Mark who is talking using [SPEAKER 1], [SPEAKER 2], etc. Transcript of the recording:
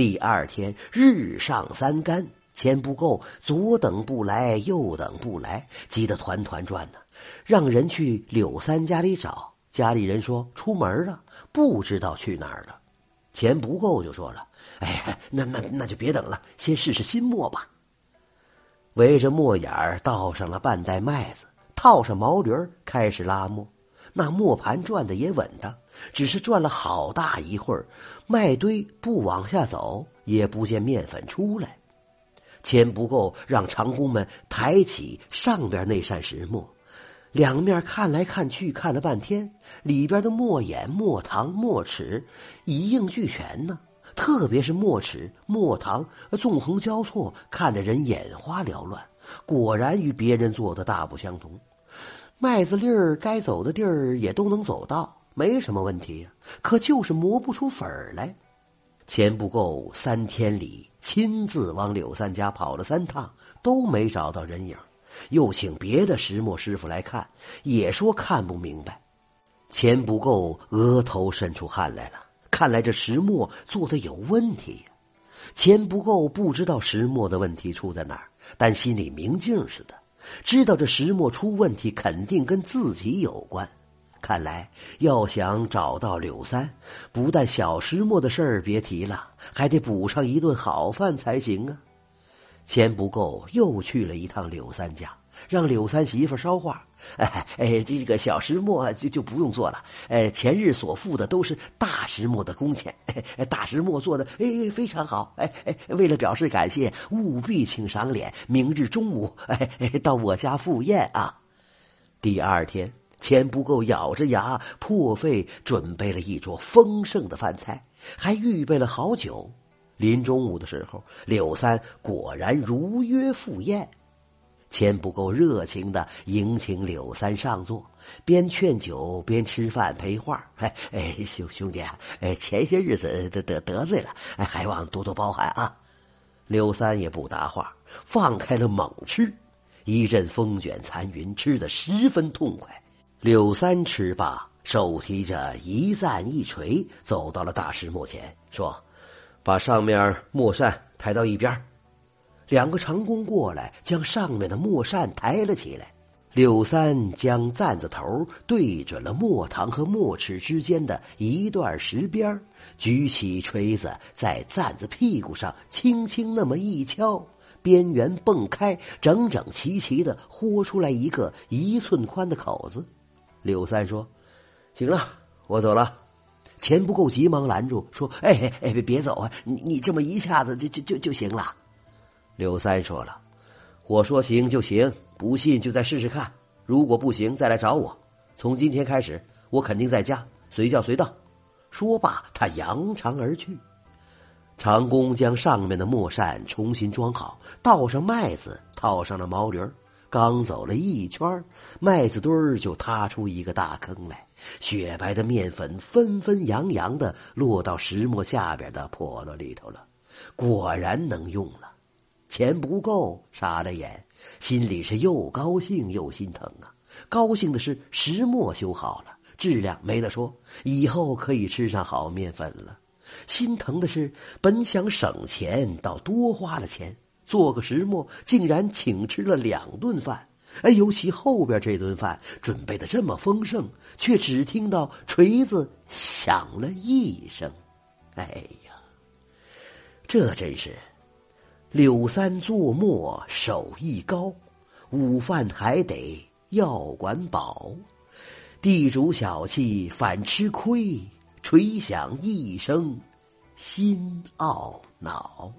[SPEAKER 1] 第二天日上三竿，钱不够，左等不来，右等不来，急得团团转呢。让人去柳三家里找，家里人说出门了，不知道去哪儿了。钱不够就说了：“哎，那那那就别等了，先试试新磨吧。”围着磨眼儿倒上了半袋麦子，套上毛驴开始拉磨。那磨盘转的也稳当，只是转了好大一会儿，麦堆不往下走，也不见面粉出来。钱不够，让长工们抬起上边那扇石磨，两面看来看去，看了半天，里边的磨眼、磨糖、磨齿一应俱全呢。特别是墨齿、墨糖纵横交错，看得人眼花缭乱。果然与别人做的大不相同。麦子粒儿该走的地儿也都能走到，没什么问题呀。可就是磨不出粉儿来。钱不够，三天里亲自往柳三家跑了三趟，都没找到人影。又请别的石磨师傅来看，也说看不明白。钱不够，额头渗出汗来了。看来这石磨做的有问题呀，钱不够，不知道石磨的问题出在哪儿，但心里明镜似的，知道这石磨出问题肯定跟自己有关。看来要想找到柳三，不但小石磨的事儿别提了，还得补上一顿好饭才行啊。钱不够，又去了一趟柳三家。让柳三媳妇捎话，哎 哎，这个小石磨就就不用做了。哎，前日所付的都是大石磨的工钱，大石磨做的哎非常好。哎哎，为了表示感谢，务必请赏脸，明日中午哎到我家赴宴啊。第二天，钱不够，咬着牙破费准备了一桌丰盛的饭菜，还预备了好酒。临中午的时候，柳三果然如约赴宴。钱不够热情的迎请柳三上座，边劝酒边吃饭陪话。哎哎，兄兄弟啊，哎，前些日子得得得罪了，哎，还望多多包涵啊。柳三也不答话，放开了猛吃，一阵风卷残云，吃得十分痛快。柳三吃罢，手提着一赞一锤，走到了大石磨前，说：“把上面磨扇抬到一边。”两个长工过来，将上面的磨扇抬了起来。柳三将簪子头对准了磨堂和磨齿之间的一段石边举起锤子，在簪子屁股上轻轻那么一敲，边缘蹦开，整整齐齐的豁出来一个一寸宽的口子。柳三说：“行了，我走了。”钱不够，急忙拦住，说：“哎哎哎，别别走啊！你你这么一下子就就就就行了。”柳三说了：“我说行就行，不信就再试试看。如果不行，再来找我。从今天开始，我肯定在家，随叫随到。”说罢，他扬长而去。长工将上面的磨扇重新装好，倒上麦子，套上了毛驴儿刚走了一圈，麦子堆儿就塌出一个大坑来，雪白的面粉纷纷扬扬的落到石磨下边的笸箩里头了。果然能用了。钱不够，傻了眼，心里是又高兴又心疼啊！高兴的是石磨修好了，质量没得说，以后可以吃上好面粉了；心疼的是本想省钱，倒多花了钱，做个石磨竟然请吃了两顿饭。哎，尤其后边这顿饭准备的这么丰盛，却只听到锤子响了一声。哎呀，这真是。柳三做墨手艺高，午饭还得要管饱。地主小气反吃亏，锤响一声心懊恼。